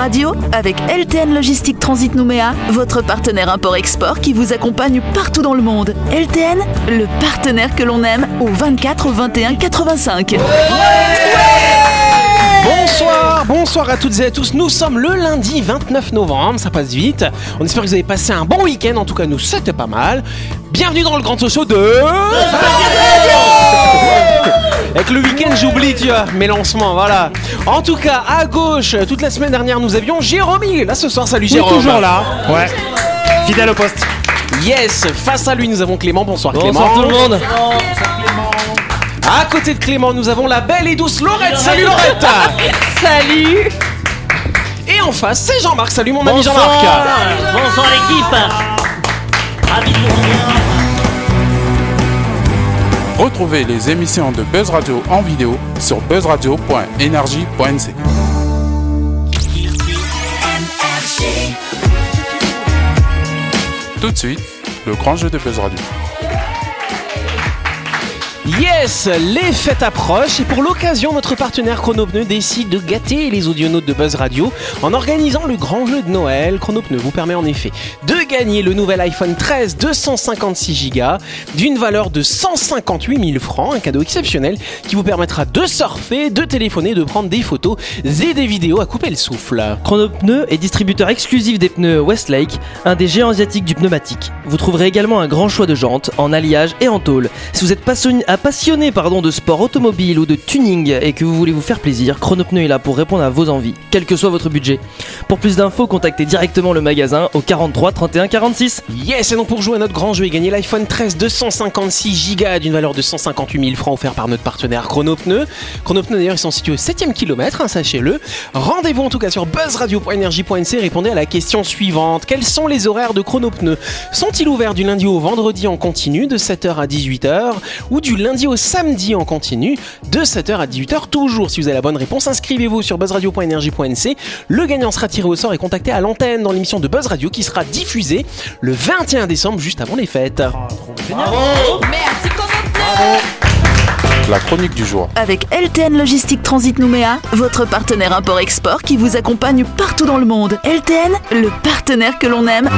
radio avec LTN Logistique Transit Nouméa, votre partenaire import-export qui vous accompagne partout dans le monde. LTN, le partenaire que l'on aime au 24 21 85. Bonsoir, bonsoir à toutes et à tous. Nous sommes le lundi 29 novembre, ça passe vite. On espère que vous avez passé un bon week-end. En tout cas, nous, c'était pas mal. Bienvenue dans le grand show de. Avec le week-end, j'oublie, tu vois, mes lancements, voilà. En tout cas, à gauche, toute la semaine dernière, nous avions Jérôme. Il est là ce soir, salut Jérôme. toujours là. Ouais. Fidèle au poste. Yes, face à lui, nous avons Clément. Bonsoir, Bonsoir Clément. tout le monde. À côté de Clément, nous avons la belle et douce Laurette. Salut Laurette. Salut Et en face, c'est Jean-Marc. Salut mon ami Bonsoir. Jean-Marc. Bonsoir l'équipe Ravi de vous retrouver. Retrouvez les émissions de Buzz Radio en vidéo sur buzzradio.energie.nc. Tout de suite, le grand jeu de Buzz Radio. Yes, les fêtes approchent et pour l'occasion, notre partenaire Chronopneu décide de gâter les audionautes de Buzz Radio en organisant le grand jeu de Noël. Chronopneu vous permet en effet de gagner le nouvel iPhone 13 256 Go d'une valeur de 158 000 francs, un cadeau exceptionnel qui vous permettra de surfer, de téléphoner, de prendre des photos et des vidéos à couper le souffle. Chronopneu est distributeur exclusif des pneus Westlake, un des géants asiatiques du pneumatique. Vous trouverez également un grand choix de jantes en alliage et en tôle. Si vous êtes passionné, passionné pardon, de sport automobile ou de tuning et que vous voulez vous faire plaisir, Chronopneu est là pour répondre à vos envies, quel que soit votre budget. Pour plus d'infos, contactez directement le magasin au 43 31 46. Yes, et donc pour jouer à notre grand jeu et gagner l'iPhone 13 256 Go d'une valeur de 158 000 francs offert par notre partenaire Chronopneu. Chronopneu d'ailleurs, ils sont situés au 7ème kilomètre, hein, sachez-le. Rendez-vous en tout cas sur buzzradio.energie.nc et répondez à la question suivante. Quels sont les horaires de Chronopneu? Sont-ils ouverts du lundi au vendredi en continu de 7h à 18h ou du lundi au samedi en continu de 7h à 18h toujours Si vous avez la bonne réponse, inscrivez-vous sur buzzradio.energie.nc. Le gagnant sera tiré au sort et contacté à l'antenne dans l'émission de Buzz Radio qui sera diffusée le 21 décembre juste avant les fêtes. Merci La chronique du jour. Avec LTN Logistique Transit Nouméa, votre partenaire import-export qui vous accompagne partout dans le monde. LTN, le partenaire que l'on aime.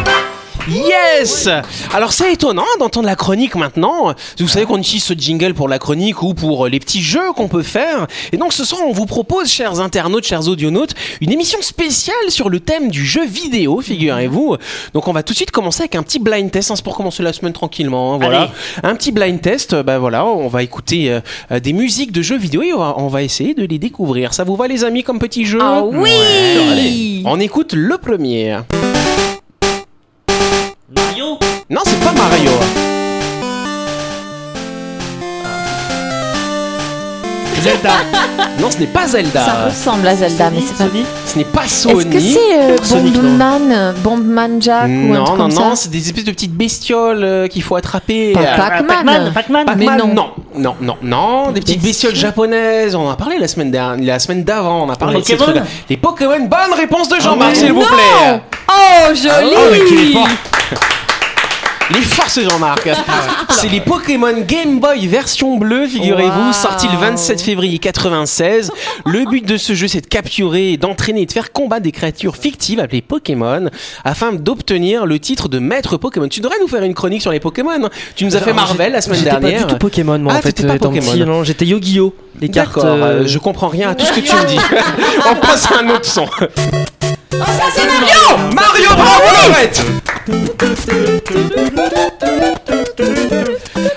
Yes Alors c'est étonnant d'entendre la chronique maintenant. Vous savez qu'on utilise ce jingle pour la chronique ou pour les petits jeux qu'on peut faire. Et donc ce soir on vous propose, chers internautes, chers audionautes, une émission spéciale sur le thème du jeu vidéo, figurez-vous. Donc on va tout de suite commencer avec un petit blind test. hein, c'est pour commencer la semaine tranquillement. hein, voilà. Allez. Un petit blind test, euh, bah voilà, on va écouter euh, des musiques de jeux vidéo et on va, on va essayer de les découvrir. Ça vous va les amis comme petit jeu? Ah oui Allez, on écoute le premier. Non, c'est pas Mario. Zelda. Non, ce n'est pas Zelda. Ça ressemble à Zelda, mais c'est pas. Ce n'est pas Est-ce Sony. que c'est euh, non. Bombman, euh, Bombman Jack ou un non, truc non, comme non, ça c'est des espèces de petites bestioles euh, qu'il faut attraper. Pas Euh, Pac-Man. Pac-Man Pac-Man, Mais non. non, non, non, non, des petites bestioles japonaises. On en a parlé la semaine dernière, la semaine d'avant. On a parlé de ces Pokémon. Les Pokémon. Bonne réponse de Jean-Marc, oui. s'il vous plaît. Oh, joli Oh, mais qu'il est fort. Les forces Jean-Marc. C'est les Pokémon Game Boy version bleue, figurez-vous, Wow. sorti le 27 février 96. Le but de ce jeu, c'est de capturer, d'entraîner et de faire combattre des créatures fictives appelées Pokémon afin d'obtenir le titre de maître Pokémon. Tu devrais nous faire une chronique sur les Pokémon. Tu nous as fait Marvel la semaine J'étais dernière. pas du tout Pokémon moi Ah, en fait t'étais pas étant Pokémon. petit, non, j'étais Yu-Gi-Oh! Les cartes. Euh, euh, je comprends rien à tout ce que tu me dis. On passe à un autre son. Mario Mario, bravo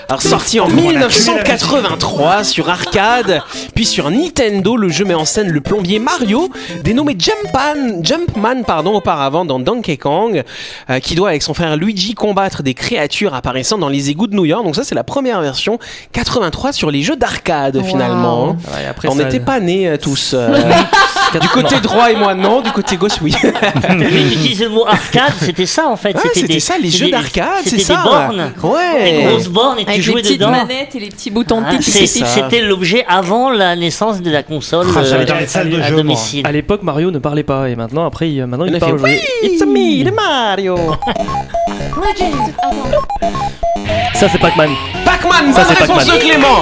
Alors sorti en 1983 sur arcade, puis sur Nintendo, le jeu met en scène le plombier Mario, dénommé Jumpman, Jumpman pardon, auparavant dans Donkey Kong, euh, qui doit avec son frère Luigi combattre des créatures apparaissant dans les égouts de New York. Donc ça c'est la première version 83 sur les jeux d'arcade finalement. ouais, après, On n'était pas nés euh, tous. euh, du côté droit et moi non, du côté gauche oui. Mais tu utilises le mot arcade, c'était ça en fait. Ouais, c'était des- ça, les c'était jeux d'arcade, c'est C'était ça. des bornes. Ouais. Des grosses bornes et tu Avec les jouais petites dedans. manettes et les petits boutons Ah, de ça. C'était l'objet avant la naissance de la console Ah, j'avais euh, dans les salles de à jeu, moi. domicile. À l'époque, Mario ne parlait pas et maintenant, après, il, maintenant, Il il, a parle fait aujourd'hui. It's a me, le Mario. Ça, c'est Pac-Man. Pac-Man, Ça, bonne c'est réponse Pac-Man. de Clément.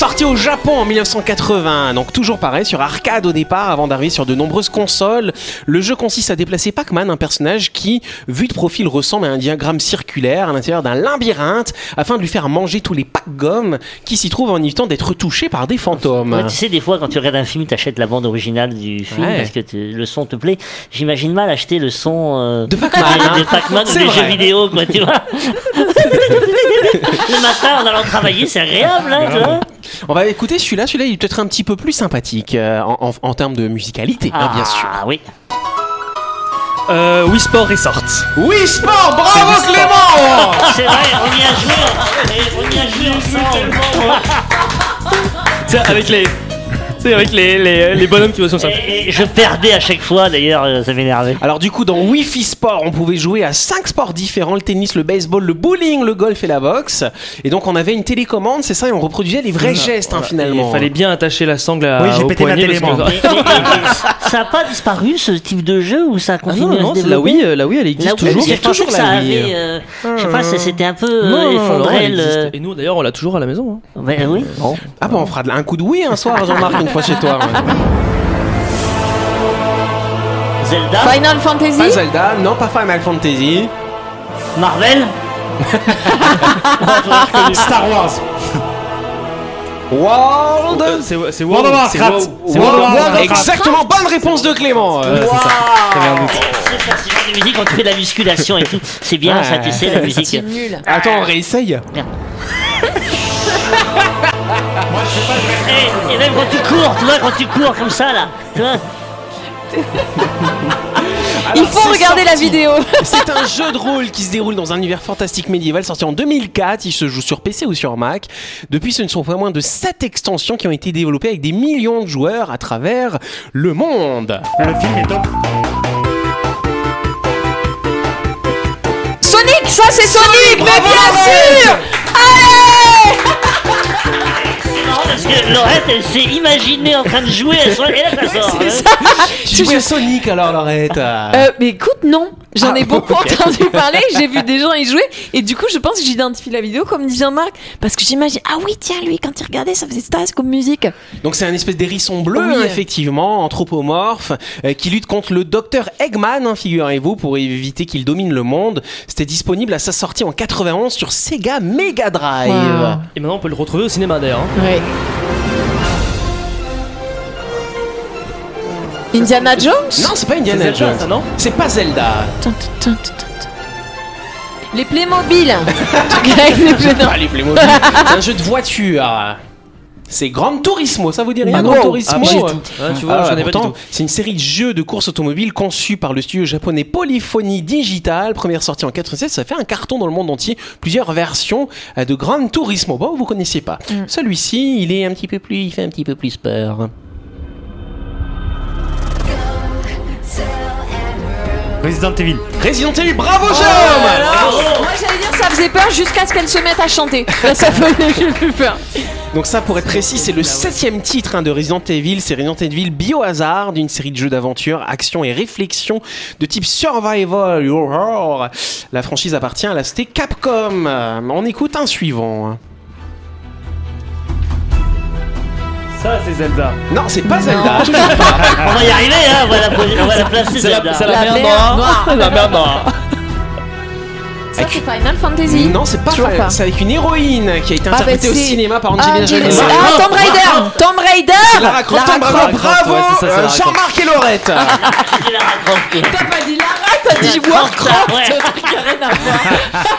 Sorti au Japon en 1980, donc toujours pareil, sur arcade au départ, avant d'arriver sur de nombreuses consoles. Le jeu consiste à déplacer Pac-Man, un personnage qui, vu de profil, ressemble à un diagramme circulaire à l'intérieur d'un labyrinthe, afin de lui faire manger tous les pack-gommes qui s'y trouvent en évitant d'être touché par des fantômes. Ouais, tu sais, des fois, quand tu regardes un film, t'achètes la bande originale du film Ouais. parce que tu- le son te plaît. J'imagine mal acheter le son euh, De Pac-Man, hein. de Pac-Man ou des vrai. jeux vidéo, quoi, tu vois. le matin, en allant travailler, c'est agréable, hein, tu vois. On va écouter celui-là, celui-là il est peut-être un petit peu plus sympathique euh, en, en- en termes de musicalité, hein, bien sûr. Ah oui. Euh, Wii Sport Resort. Oui, sport, bravo Clément C'est vrai, on y a joué. On y a joué ensemble. C'est avec les. C'est avec les, les, les bonhommes qui vont sur ça. Et, je perdais à chaque fois, d'ailleurs, euh, ça m'énervait. Alors du coup, dans Wi-Fi Sport, on pouvait jouer à cinq sports différents le tennis, le baseball, le bowling, le golf et la boxe. Et donc on avait une télécommande, c'est ça, et on reproduisait les vrais gestes hein, finalement. Il fallait bien attacher la sangle à, Oui, j'ai pété ma poignet télé, ça n'a pas disparu ce type de jeu ou ça a Ah non, non, à se la Wii, euh, la Wii, elle existe Wii, toujours. que je pensais toujours que la ça Wii. avait, euh, je sais pas, ça s'était un peu euh, Non, non, non, effondré. elle le- existe. Et nous d'ailleurs, on l'a toujours à la maison. hein. Oui. Ah bon, on fera un coup de oui un soir, Jean-Marc, fois chez toi. ouais. Zelda, Final Fantasy Pas Zelda, non, pas Final Fantasy. Marvel, Star Wars. World. Euh, C'est c'est World of WoW, c'est Warcraft. WoW, c'est World WoW. of Warcraft. Exactement, bonne réponse de Clément. Euh, c'est ça, c'est de musique quand tu fais de la musculation et tout. C'est bien Ouais. ça, tu sais, la musique. Nul. Attends, on réessaye. Et, et même quand tu cours, tu vois, quand tu cours comme ça là, tu vois. Il faut regarder la vidéo. C'est un jeu de rôle qui se déroule dans un univers fantastique médiéval sorti en 2004. Il se joue sur PC ou sur Mac. Depuis, ce ne sont pas moins de 7 extensions qui ont été développées avec des millions de joueurs à travers le monde. Le film est top. Sonic, ça c'est Sonic, mais bien sûr C'est marrant parce que Laurette, elle s'est imaginée en train de jouer, elle soit- et là ça sort. hein. Tu joues à Sonic alors, Laurette Euh, mais écoute, non. J'en Ah, ai beaucoup ok. entendu parler, j'ai vu des gens y jouer, et du coup, je pense que j'identifie la vidéo comme dit Jean-Marc, parce que j'imagine, ah oui, tiens, lui, quand il regardait, ça faisait ça comme musique. Donc c'est un espèce d'hérisson bleu, Oui. hein, effectivement, anthropomorphe, euh, qui lutte contre le docteur Eggman, hein, figurez-vous, pour éviter qu'il domine le monde. C'était disponible à sa sortie en 91 sur Sega Mega Drive. Wow. Et maintenant, on peut le retrouver au cinéma d'ailleurs. hein. Ouais. Indiana Jones Non, c'est pas Indiana Jones. ça, non C'est pas Zelda. Les Playmobil les Playmobil. c'est un jeu de voiture. C'est Gran Turismo, ça vous dit rien Ah, Gran wow. Turismo Ah, pas du tout. Ah, tu vois, Ah, j'en ai pas du pourtant, tout. C'est une série de jeux de course automobile conçus par le studio japonais Polyphony Digital. Première sortie en 87, ça fait un carton dans le monde entier. Plusieurs versions euh, de Gran Turismo. Bon, vous connaissez pas. Mm. Celui-ci, il est un petit peu plus, il fait un petit peu plus peur. Resident Evil. Resident Evil, bravo Oh Jérôme Moi j'allais dire ça faisait peur jusqu'à ce qu'elle se mette à chanter. Là, ça faisait plus peur. Donc ça, pour être précis, c'est le septième titre hein, de Resident Evil. C'est Resident Evil Biohazard, une série de jeux d'aventure, action et réflexion de type survival horror. La franchise appartient à la société Capcom. Euh, On écoute un suivant. hein. Ça, c'est Zelda. Non, c'est pas Zelda. toujours pas. On va y arriver, hein, on va la, poser- on va la placer C'est Zelda. la, c'est La la, mer mer noire. noire. La mer noire. Ça c'est Final Fantasy. Non, c'est pas, Final-. C'est avec une héroïne qui a été Ah, interprétée bah, au c'est- cinéma par Ah, Angelina Jolie. Ah, Tomb Raider Tomb Raider Lara Croft, bravo, euh. Jean-Marc et Laurette. T'as pas dit Lara, t'as dit Warcraft Croft,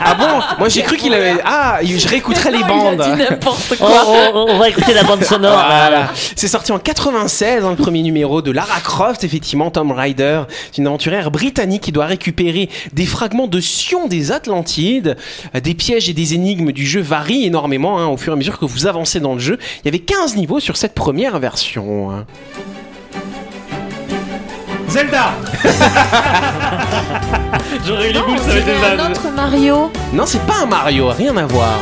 ah bon Moi j'ai cru qu'il avait. Ah, je réécouterai les bandes. N'importe On, quoi. on- va écouter la bande sonore. C'est sorti en 96, hein, le premier numéro de Lara Croft, effectivement, Tomb Raider. C'est une aventurière britannique qui doit récupérer des fragments de Sion des Atlantides. Euh, Des pièges et des énigmes du jeu varient énormément hein, au fur et à mesure que vous avancez dans le jeu. Il y avait 15 niveaux sur cette première version. hein. Zelda. J'aurais eu les boules, ça avait été dirait un autre Mario. Non, c'est pas un Mario, rien à voir.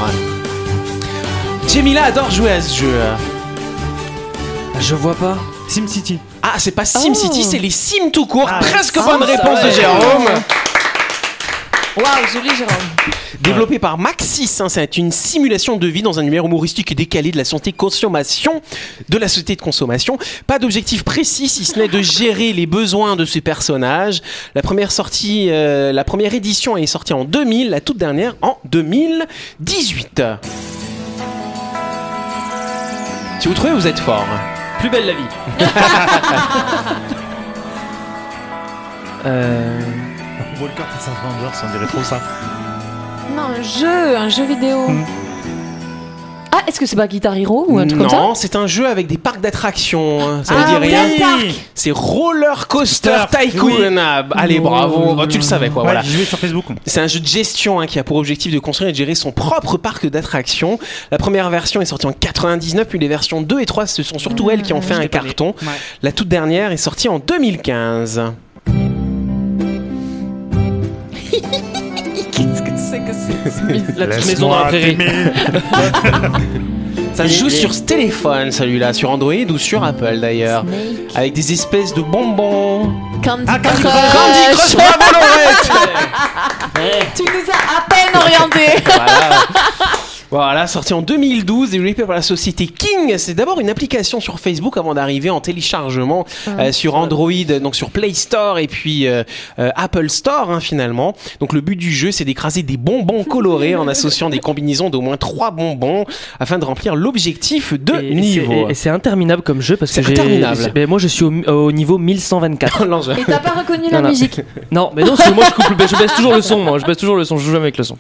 Jemila adore jouer à ce jeu. Je vois pas. SimCity. Ah, c'est pas SimCity, Oh. c'est les Sims tout court. Ah, Presque ah, bonne ça réponse va. de Jérôme. Waouh, joli Jérôme. Développé par Maxis, hein, c'est une simulation de vie dans un univers humoristique et décalé de la santé consommation, de la société de consommation. Pas d'objectif précis, si ce n'est de gérer les besoins de ces personnages. La première sortie, euh, la première édition est sortie en 2000, la toute dernière en 2018. Si vous trouvez, vous êtes fort. Plus belle la vie. euh... Walker Texas Rangers, on dirait trop ça. Non, un jeu, un jeu vidéo. Hmm. Ah, est-ce que c'est pas Guitar Hero ou un truc comme ça Non, c'est un jeu avec des parcs d'attractions. hein. Ça Ah, vous dit rien oui. Park. C'est Roller Coaster Tycoon. oui. Ah, Allez, bravo. Bah, tu le savais, quoi. Ouais, voilà. j'ai joué sur Facebook. C'est un jeu de gestion hein, qui a pour objectif de construire et de gérer son propre parc d'attractions. La première version est sortie en 99, puis les versions 2 et 3, ce sont surtout elles qui ont fait un carton. Ouais. La toute dernière est sortie en 2015. Qu'est-ce que c'est que c'est La petite maison dans la prairie? Ça se joue sur ce téléphone, celui-là, sur Android ou sur Apple d'ailleurs. Avec des espèces de bonbons. Candy Ah, Candy Crush. Crush. Candy Crush, bravo Laurette Tu nous as à peine orienté. voilà. Voilà, sorti en 2012, développé par la société King. C'est d'abord une application sur Facebook avant d'arriver en téléchargement euh, sur Android, donc sur Play Store et puis euh, euh, Apple Store hein, finalement. Donc le but du jeu, c'est d'écraser des bonbons colorés en associant des combinaisons d'au moins trois bonbons afin de remplir l'objectif de Et- et niveau. c'est- Et, c'est interminable comme jeu parce que C'est j'ai. interminable. mais moi je suis au, au niveau 1124. L'enjeu. Et t'as pas reconnu la Non, musique non, mais non, parce que moi je coupe, le- je baisse toujours le son. Moi, je baisse toujours le son. Je joue jamais avec le son.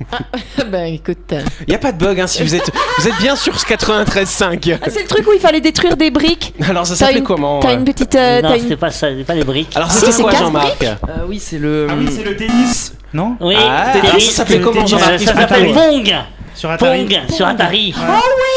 Ben écoute. Il y a pas de bug hein, si vous êtes vous êtes bien sur ce 93.5. Ah, c'est le truc où il fallait détruire des briques. Alors ça s'appelait comment T'as euh une petite. euh, non, t'as une- c'était pas ça, c'était pas les briques. Alors c'était c'est quoi Jean-Marc Ah oui, c'est le. Ah oui, c'est le tennis, non? Oui, Ah, tennis, alors ça s'appelait comment, euh, Jean-Marc? Ça s'appelle Pong. Sur Atari. Pong sur Atari.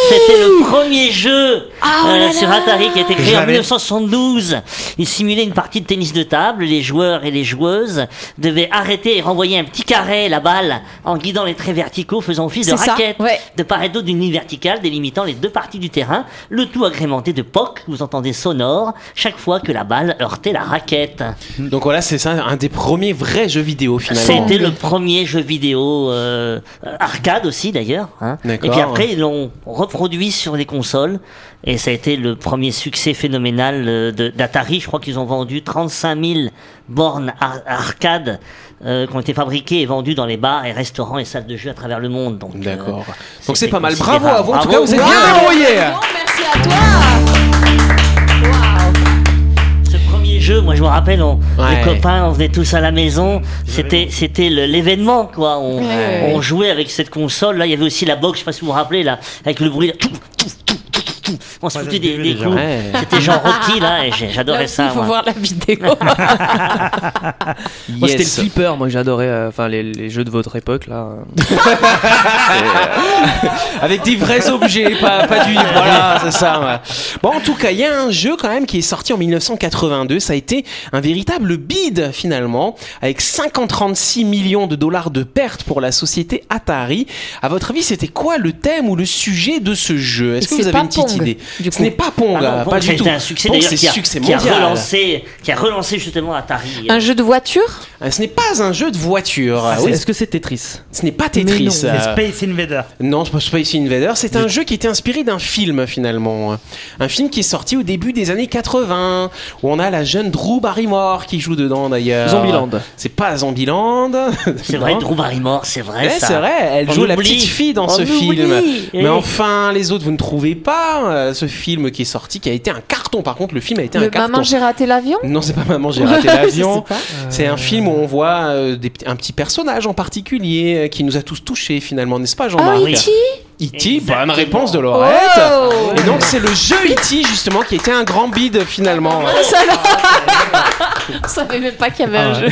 C'était le premier jeu Ah, oh euh, là sur là. Atari qui a été créé en l'avais. 1972. Il simulait une partie de tennis de table. Les joueurs et les joueuses devaient arrêter et renvoyer un petit carré, la balle, en guidant les traits verticaux, faisant office de raquette, ouais. de part et d'autre d'une ligne verticale délimitant les deux parties du terrain. Le tout agrémenté de POC, vous entendez sonore, chaque fois que la balle heurtait la raquette. Donc voilà, c'est ça, un des premiers vrais jeux vidéo finalement. C'était le premier jeu vidéo euh, arcade aussi d'ailleurs. Hein. Et puis après ils l'ont reproduit sur les consoles et ça a été le premier succès phénoménal euh, d'Atari. Je crois qu'ils ont vendu 35 000 bornes ar- arcade euh, qui ont été fabriquées et vendues dans les bars et restaurants et salles de jeu à travers le monde. Donc, euh, D'accord. Donc c'est pas mal. Bravo à vous. En tout cas, vous êtes bien débrouillés. Bon, merci à toi. Moi je me rappelle, on, Ouais. les copains, on venait tous à la maison. C'était, c'était l'événement, quoi. On, Ouais. on jouait avec cette console. Là, il y avait aussi la box, je sais pas si vous vous rappelez, là, avec le bruit. Là, tout, tout, On se foutait des, des coups. Ouais. C'était genre Rocky, là, et j'adorais ça. il faut moi. voir la vidéo. Moi c'était le flipper. Moi j'adorais. euh, Enfin les, les jeux de votre époque là. Avec des vrais objets, pas, pas du. Voilà, c'est ça. ouais. Bon, en tout cas, il y a un jeu quand même qui est sorti en 1982. Ça a été un véritable bid finalement, avec 536 millions de dollars de pertes pour la société Atari. À votre avis, c'était quoi le thème ou le sujet de ce jeu? Est-ce que C'est vous avez pas une petite Idée. Ce n'est pas Pong, Ah non, Pong, pas du tout. un succès Pong, d'ailleurs c'est qui, a- succès qui a relancé, qui a relancé justement Atari. Un jeu de voiture? Ce n'est pas un jeu de voiture. Ah, oui, Est-ce que c'est Tetris ce n'est pas Tetris. non. C'est euh, Space Invader. Non, c'est pas Space Invader. C'est un jeu qui était inspiré d'un film finalement. Un film qui est sorti au début des années 80, où on a la jeune Drew Barrymore qui joue dedans d'ailleurs. Zombieland. C'est pas Zombieland. C'est vrai. Drew Barrymore, c'est vrai. Ouais, ça. c'est vrai, elle On joue la petite fille dans On ce oublie. film. Mais Eh. enfin, les autres, vous ne trouvez pas euh, ce film qui est sorti, qui a été un carton. Par contre, le film a été un carton. Maman, j'ai raté l'avion? Non, c'est pas Maman, j'ai raté l'avion. C'est un film où on voit euh, des un petit personnage en particulier euh, qui nous a tous touchés finalement, n'est-ce pas Ah, Jean-Marc E.T. E.T., bonne Exactement. réponse de Laurette. Oh Et donc c'est le jeu E.T. justement qui était un grand bide finalement. Je savais même pas qu'il y avait un jeu.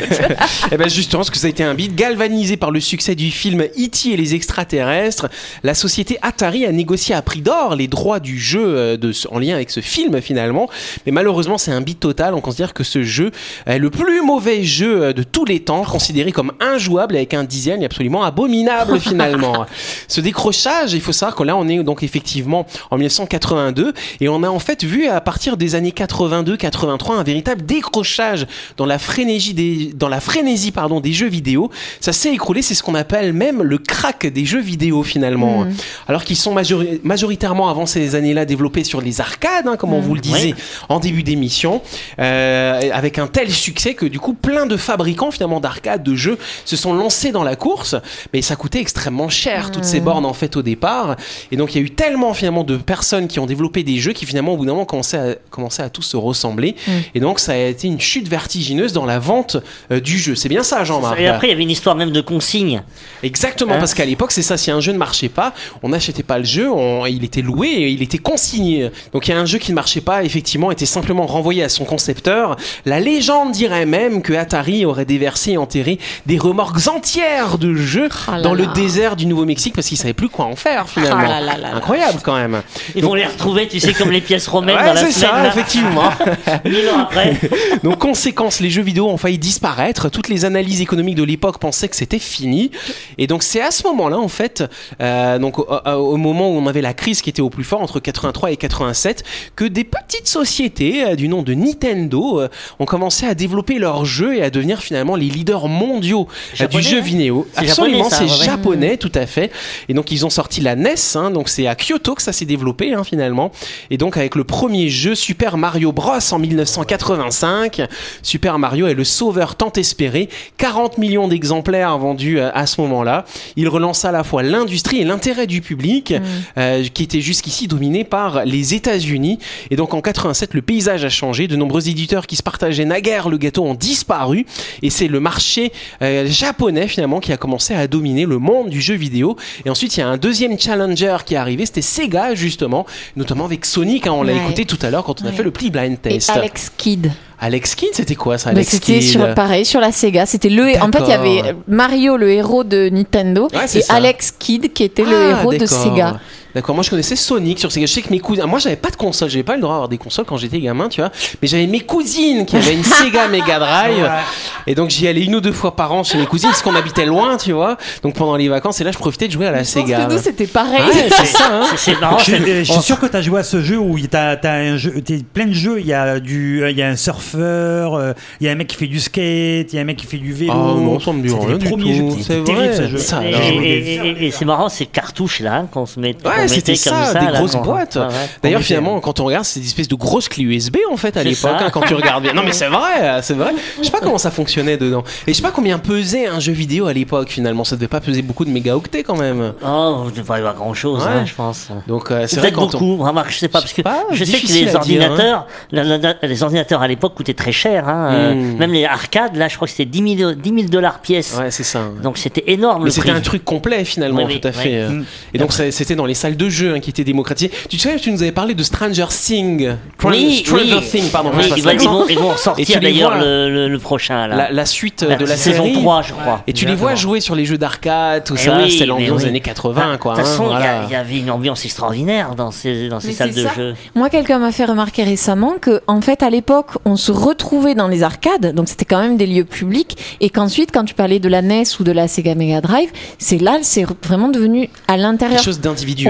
Et ben justement, parce que ça a été un bide galvanisé par le succès du film E.T. et les extraterrestres, la société Atari a négocié à prix d'or les droits du jeu euh, de, en lien avec ce film finalement. Mais malheureusement, c'est un bide total. On considère que ce jeu est le plus mauvais jeu euh, de tous les temps, considéré comme injouable avec un design absolument abominable finalement. ce décrochage, il faut savoir que là, on est donc effectivement en 1982 et on a en fait vu à partir des années 82-83 un véritable décrochage dans la frénésie des, dans la frénésie pardon des jeux vidéo, ça s'est écroulé. C'est ce qu'on appelle même le crack des jeux vidéo finalement. Alors qu'ils sont majori- majoritairement avant ces années-là développés sur les arcades, hein, comme on vous le disait en début d'émission, euh, avec un tel succès que du coup plein de fabricants finalement d'arcades, de jeux se sont lancés dans la course, mais ça coûtait extrêmement cher toutes ces bornes en fait au départ, et donc il y a eu tellement finalement de personnes qui ont développé des jeux qui finalement au bout d'un moment commençaient à, commençaient à tous se ressembler, et donc ça a été une chute vertigineuse dans la vente euh, du jeu. C'est bien ça Jean-Marc Et après, il y avait une histoire même de consigne. Exactement, Hein parce qu'à l'époque, c'est ça, si un jeu ne marchait pas, on n'achetait pas le jeu, on- il était loué et il était consigné. Donc il y a un jeu qui ne marchait pas, effectivement, était simplement renvoyé à son concepteur. La légende dirait même que Atari aurait déversé et enterré des remorques entières de jeux Ah là dans le désert du Nouveau-Mexique parce qu'ils savaient plus quoi en faire finalement. Ah là là. Incroyable quand même. Ils vont les retrouver, tu sais, comme les pièces romaines Ouais, dans la c'est ça, effectivement. Mille ans après. Donc conséquence, les jeux vidéo ont failli disparaître. Toutes les analyses économiques de l'époque pensaient que c'était fini. Et donc c'est à ce moment-là, en fait, euh, donc au, moment où on avait la crise qui était au plus fort entre 83 et 87, que des petites sociétés euh, du nom de Nintendo euh, ont commencé à développer leurs jeux et à devenir finalement les leaders mondiaux du jeu hein vidéo. Absolument, c'est japonais, tout à fait. Et donc ils ont sorti la NES, hein, donc c'est à Kyoto que ça s'est développé hein, finalement. Et donc avec le premier jeu Super Mario Bros en 1985, Super Mario est le sauveur tant espéré, 40 millions d'exemplaires vendus euh, à ce moment-là. Il relance à la fois l'industrie et l'intérêt du public, euh, qui était jusqu'ici dominé par les États-Unis. Et donc en 87, le paysage a changé. De nombreux éditeurs qui se partageaient naguère le gâteau ont disparu. Et c'est le marché euh, japonais finalement qui a commencé à dominer le monde du jeu vidéo. Et ensuite, il y a un deuxième challenger qui est arrivé, c'était Sega justement, notamment avec Sonic. hein, on l'a écouté tout à l'heure quand on a fait le Pli Blind Et Test. Alex Kidd. Alex Kidd, c'était quoi ça Alex c'était sur pareil sur la Sega. C'était le. En fait, il y avait Mario, le héros de Nintendo, Ouais, et ça. Alex Kidd qui était le Ah, héros de. Sega. D'accord, moi je connaissais Sonic sur Sega. Je sais que mes cousins. Moi j'avais pas de console, j'avais pas le droit d'avoir des consoles quand j'étais gamin, tu vois. Mais j'avais mes cousines qui avaient une Sega Mega Drive. Et donc j'y allais une ou deux fois par an chez mes cousines parce qu'on habitait loin, tu vois. Donc pendant les vacances, et là je profitais de jouer à la Je pense Sega. que nous, c'était pareil. Ouais, c'est ça, hein. C'est- marrant. Je, suis sûr que tu as joué à ce jeu où tu as, un jeu, t'es plein de jeux. Il y a du, il y a un surfeur, euh, il y a un mec qui fait du skate, il y a un mec qui fait du vélo. Ah non, ça me dit rien le du premier tout. jeu. C'est C'était terrible vrai. ce jeu. Ça, Et, et- et- et c'est marrant ces cartouches là qu'on se met. qu'on Ouais, c'était ça, ça, des là, grosses boîtes. Ouais. D'ailleurs, On finalement, quand on regarde, c'est des espèces de grosses clés USB en fait à l'époque, hein, quand tu regardes bien. Non, mais c'est vrai, c'est vrai. Je sais pas comment ça fonctionnait dedans. Et je sais pas combien pesait un jeu vidéo à l'époque finalement. Ça devait pas peser beaucoup de mégaoctets quand même. Oh, il ne devrait y avoir grand chose, Ouais. je pense. Donc euh, c'est vrai quand on... beaucoup, remarque, je sais pas, parce que pas, je sais que les dire, hein. ordinateurs, la- la- la- les ordinateurs à l'époque coûtaient très cher, hein, euh, Mm. même les arcades, là, je crois que c'était 10 000, 10 000 dollars pièce. Ouais, c'est ça. Donc c'était énorme Mais c'était un truc complet finalement, tout à fait. Mm. Et donc c'était dans les salles de jeu hein, qui étaient démocratisées. Tu te souviens, tu nous avais parlé de Stranger Things. Oui, Stranger oui. Things, pardon. Oui, ils, vont, ils vont- d'ailleurs vois- le, le- le prochain, là. La, la suite La de la saison série. 3, je crois. Et tu les vois jouer sur les jeux d'arcade, tout Eh ça. oui, c'est l'ambiance oui. des années 80, Ah, quoi. De toute hein, façon, il y avait une ambiance extraordinaire dans ces, dans ces salles de ça. jeu. Moi, quelqu'un m'a fait remarquer récemment que, en fait, à l'époque, on se retrouvait dans les arcades, donc c'était quand même des lieux publics, et qu'ensuite, quand tu parlais de la NES ou de la Sega Mega Drive, c'est là, c'est vraiment devenu à l'intérieur. Quelque chose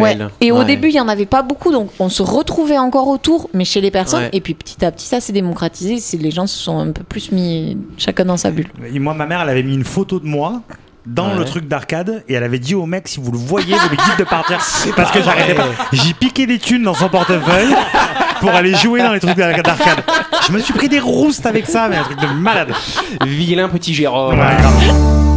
Ouais. Et au Ouais. début, il y en avait pas beaucoup, donc on se retrouvait encore autour, mais chez les personnes. Ouais. Et puis petit à petit, ça s'est démocratisé. Les gens se sont un peu plus mis chacun dans sa bulle. Et moi, ma mère, elle avait mis une photo de moi dans Ouais. le truc d'arcade et elle avait dit au mec si vous le voyez vous lui dites de partir parce que j'arrêtais pas j'ai piqué des thunes dans son portefeuille pour aller jouer dans les trucs d'arcade je me suis pris des roustes avec ça mais un truc de malade Vilain petit Jérôme. Ouais, grave.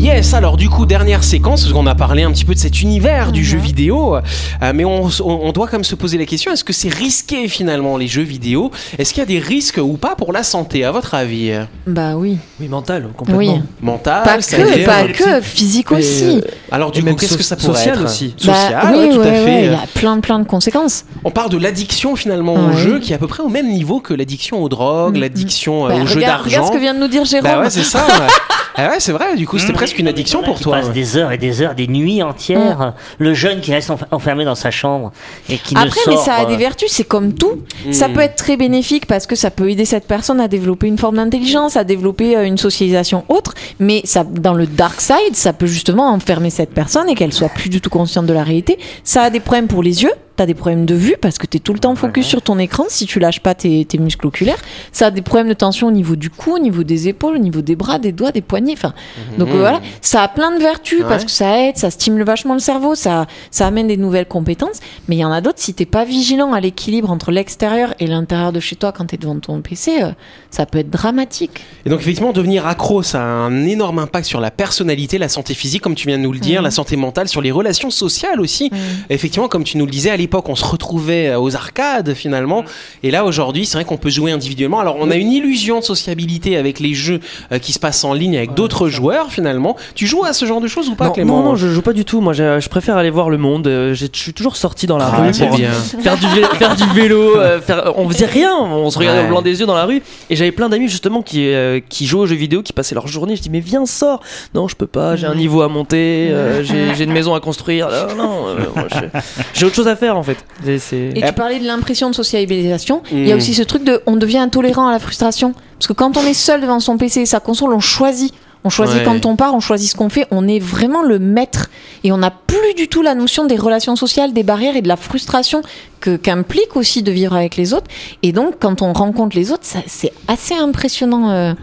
Yes, alors du coup, dernière séquence, parce qu'on a parlé un petit peu de cet univers du jeu vidéo, euh, mais on, doit quand même se poser la question, est-ce que c'est risqué finalement les jeux vidéo? Est-ce qu'il y a des risques ou pas pour la santé, à votre avis? Bah oui. Oui, mental, complètement. Oui. Mental, Pas que, pas que, physique Mais, aussi. euh, Alors du Et coup, qu'est-ce so- que ça pourrait social être? aussi. Bah, Social, oui, ouais, tout à fait. ouais, il y a plein, plein de conséquences. On parle de l'addiction finalement au jeu, qui est à peu près au même niveau que l'addiction aux drogues, Mm, l'addiction euh, Bah, aux jeux regarde, regarde d'argent. ce que vient de nous dire Jérôme. Bah ouais, c'est ça. Ah ouais, c'est vrai. Du coup, c'était presque une addiction pour qui toi. passe ouais. des heures et des heures, des nuits entières. Le jeune qui reste enf- enfermé dans sa chambre et qui ne Après, sort. mais ça a des euh, vertus, c'est comme tout. Ça Mm. peut être très bénéfique parce que ça peut aider cette personne à développer une forme d'intelligence, à développer euh, une socialisation autre. Mais ça, dans le dark side, ça peut justement enfermer cette personne et qu'elle soit plus du tout consciente de la réalité. Ça a des problèmes pour les yeux. Tu as des problèmes de vue parce que tu es tout le temps focus sur ton écran si tu lâches pas tes, tes muscles oculaires. Ça a des problèmes de tension au niveau du cou, au niveau des épaules, au niveau des bras, des doigts, des poignets. Enfin, donc euh, voilà, ça a plein de vertus parce que ça aide, ça stimule vachement le cerveau, ça, ça amène des nouvelles compétences. Mais il y en a d'autres, si t'es pas vigilant à l'équilibre entre l'extérieur et l'intérieur de chez toi quand tu es devant ton PC, euh, ça peut être dramatique. Et donc effectivement, devenir accro, ça a un énorme impact sur la personnalité, la santé physique, comme tu viens de nous le dire, Mhm. la santé mentale, sur les relations sociales aussi. Effectivement, comme tu nous le disais, à l'époque, on se retrouvait euh, aux arcades finalement. Et là, aujourd'hui, c'est vrai qu'on peut jouer individuellement. Alors, on a une illusion de sociabilité avec les jeux euh, qui se passent en ligne avec d'autres joueurs finalement. Tu joues à ce genre de choses ou pas, non, Clément non, non, je joue pas du tout. Moi, je, je préfère aller voir le monde. Euh, Je suis toujours sorti dans la Ah, rue pour bien. faire du, vé- faire du vélo. euh, faire, on faisait rien. On se regardait Ouais. au blanc des yeux dans la rue. Et j'avais plein d'amis justement qui, euh, qui jouaient aux jeux vidéo, qui passaient leur journée. Je dis mais viens, sors. Non, je peux pas. J'ai un niveau à monter. euh, j'ai une maison à construire. Non, euh, j'ai autre chose à faire en fait. Et tu parlais de l'impression de sociabilisation. Il y Mm. a aussi ce truc de on devient intolérant à la frustration. Parce que quand on est seul devant son PC et sa console, on choisit. On choisit Ouais. quand on part, on choisit ce qu'on fait. On est vraiment le maître. Et on n'a plus du tout la notion des relations sociales, des barrières et de la frustration que qu'implique aussi de vivre avec les autres. Et donc, quand on rencontre les autres, c'est assez impressionnant. euh.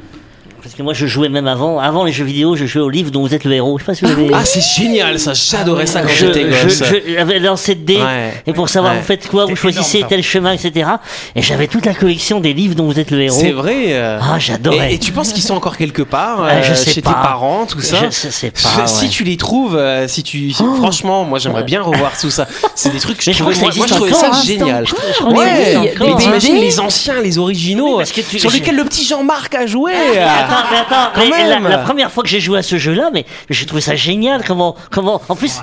Parce que moi, je jouais même avant, avant les jeux vidéo, je jouais au livre dont vous êtes le héros. Je sais pas si vous avez. Ah, c'est génial, ça. J'adorais ça quand je, j'étais je, gosse. je- j'avais lancé de dés Ouais. et pour savoir Ouais. vous faites quoi, vous choisissez énorme, tel chemin, etc. Et j'avais toute la collection des livres dont vous êtes le héros. C'est vrai. euh. Ah, j'adorais. Et, et tu penses qu'ils sont encore quelque part Ah, je euh, sais chez pas. tes parents, tout ça Je sais- sais pas, Si ouais. tu les trouves, euh, si tu, si- franchement, moi j'aimerais bien revoir tout ça. C'est des trucs que je je trouvais, crois que ça moi, je trouvais ça encore, hein. génial. Je Ouais, mais encore. t'imagines les anciens, les originaux, sur lesquels le petit Jean-Marc a joué. Attends, mais attends, Quand mais la, même. la première fois que j'ai joué à ce jeu-là, mais j'ai trouvé ça génial. Comment, comment, en plus,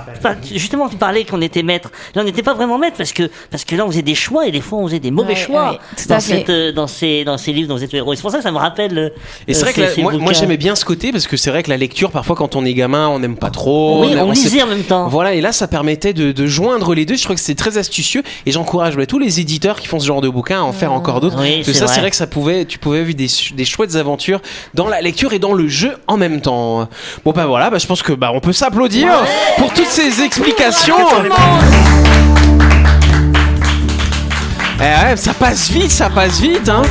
justement, tu parlais qu'on était maître. Là, on n'était pas vraiment maître parce que, parce que là, on faisait des choix et des fois, on faisait des mauvais Ouais, choix ouais, dans cette, euh, dans ces, dans ces livres, dans ces héros. C'est pour ça que ça me rappelle. euh, Et c'est euh, vrai que la- ces moi, moi, j'aimais bien ce côté parce que c'est vrai que la lecture, parfois quand on est gamin, on n'aime pas trop. Oui, on sait- lisait en même temps. Voilà, et là, ça permettait de, de joindre les deux. Je trouve que c'est très astucieux et j'encourage ouais, tous les éditeurs qui font ce genre de bouquins à en faire encore d'autres. Oui, Parce que c'est ça, vrai. c'est vrai que ça pouvait, tu pouvais vivre des, des chouettes aventures dans la lecture et dans le jeu en même temps. Bon, bah voilà, bah, je pense que bah, on peut s'applaudir pour toutes ces explications. Eh ouais, ça passe vite, ça passe vite. Hein.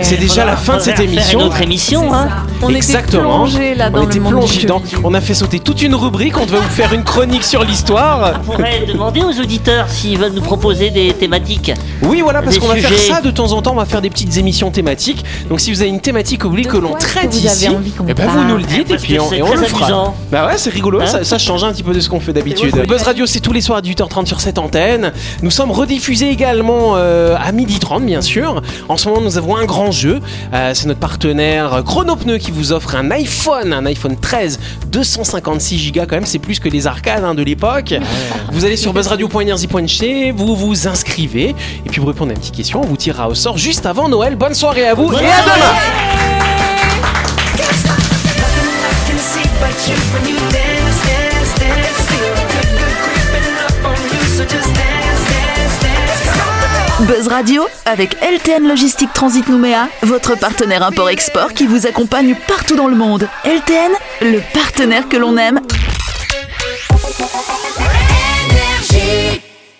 C'est déjà la fin de cette émission. Une autre émission, hein. On Exactement. était plongé là on dans était le monde plongé vidéo. On a fait sauter toute une rubrique. On devait vous faire une chronique sur l'histoire. On pourrait demander aux auditeurs s'ils veulent nous proposer des thématiques. Oui, voilà, parce qu'on va faire ça de temps en temps. On va faire des petites émissions thématiques. Donc, si vous avez une thématique que vous voulez De que l'on traite que ici, qu'on eh ben, vous nous le dites et puis on, et on le fera. amusant. Bah ouais, c'est rigolo. Hein ça, ça change un petit peu de ce qu'on fait d'habitude. Buzz Radio, c'est tous les soirs à 18h30 sur cette antenne. Nous sommes rediffusés également euh, à 12h30, bien sûr. En ce moment, nous avons un grand jeu. Euh, c'est notre partenaire Chronopneu qui vous offre un iPhone, un iPhone 13, 256 Go quand même. C'est plus que les arcades hein, de l'époque. Vous allez sur buzzradio.energie.ch, vous vous inscrivez et puis vous répondez à une petite question. On vous tirera au sort juste avant Noël. Bonne soirée à vous et à demain. Buzz Radio avec LTN Logistique Transit Nouméa, votre partenaire import-export qui vous accompagne partout dans le monde. LTN, le partenaire que l'on aime.